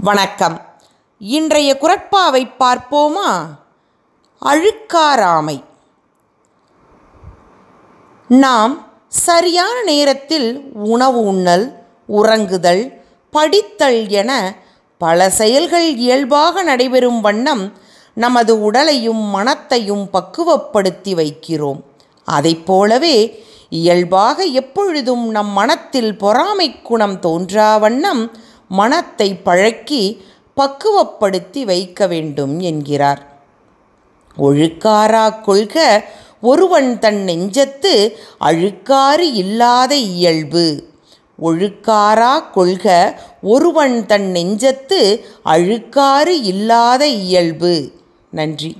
வணக்கம். இன்றைய குரட்பாவை பார்ப்போமா? அழுக்காராமை நாம் சரியான நேரத்தில் உணவு உண்ணல் உறங்குதல் படித்தல் என பல செயல்கள் இயல்பாக நடைபெறும் வண்ணம் நமது உடலையும் மனத்தையும் பக்குவப்படுத்தி வைக்கிறோம். அதைப் போலவே இயல்பாக எப்பொழுதும் நம் மனத்தில் பொறாமை குணம் தோன்றா வண்ணம் மனத்தை பழக்கி பக்குவப்படுத்தி வைக்க வேண்டும் என்கிறார். ஒழுக்காரா கொள்க ஒருவன் தன் நெஞ்சத்து அழுக்காறு இல்லாத இயல்பு. ஒழுக்காரா கொள்க ஒருவன் தன் நெஞ்சத்து அழுக்காறு இல்லாத இயல்பு. நன்றி.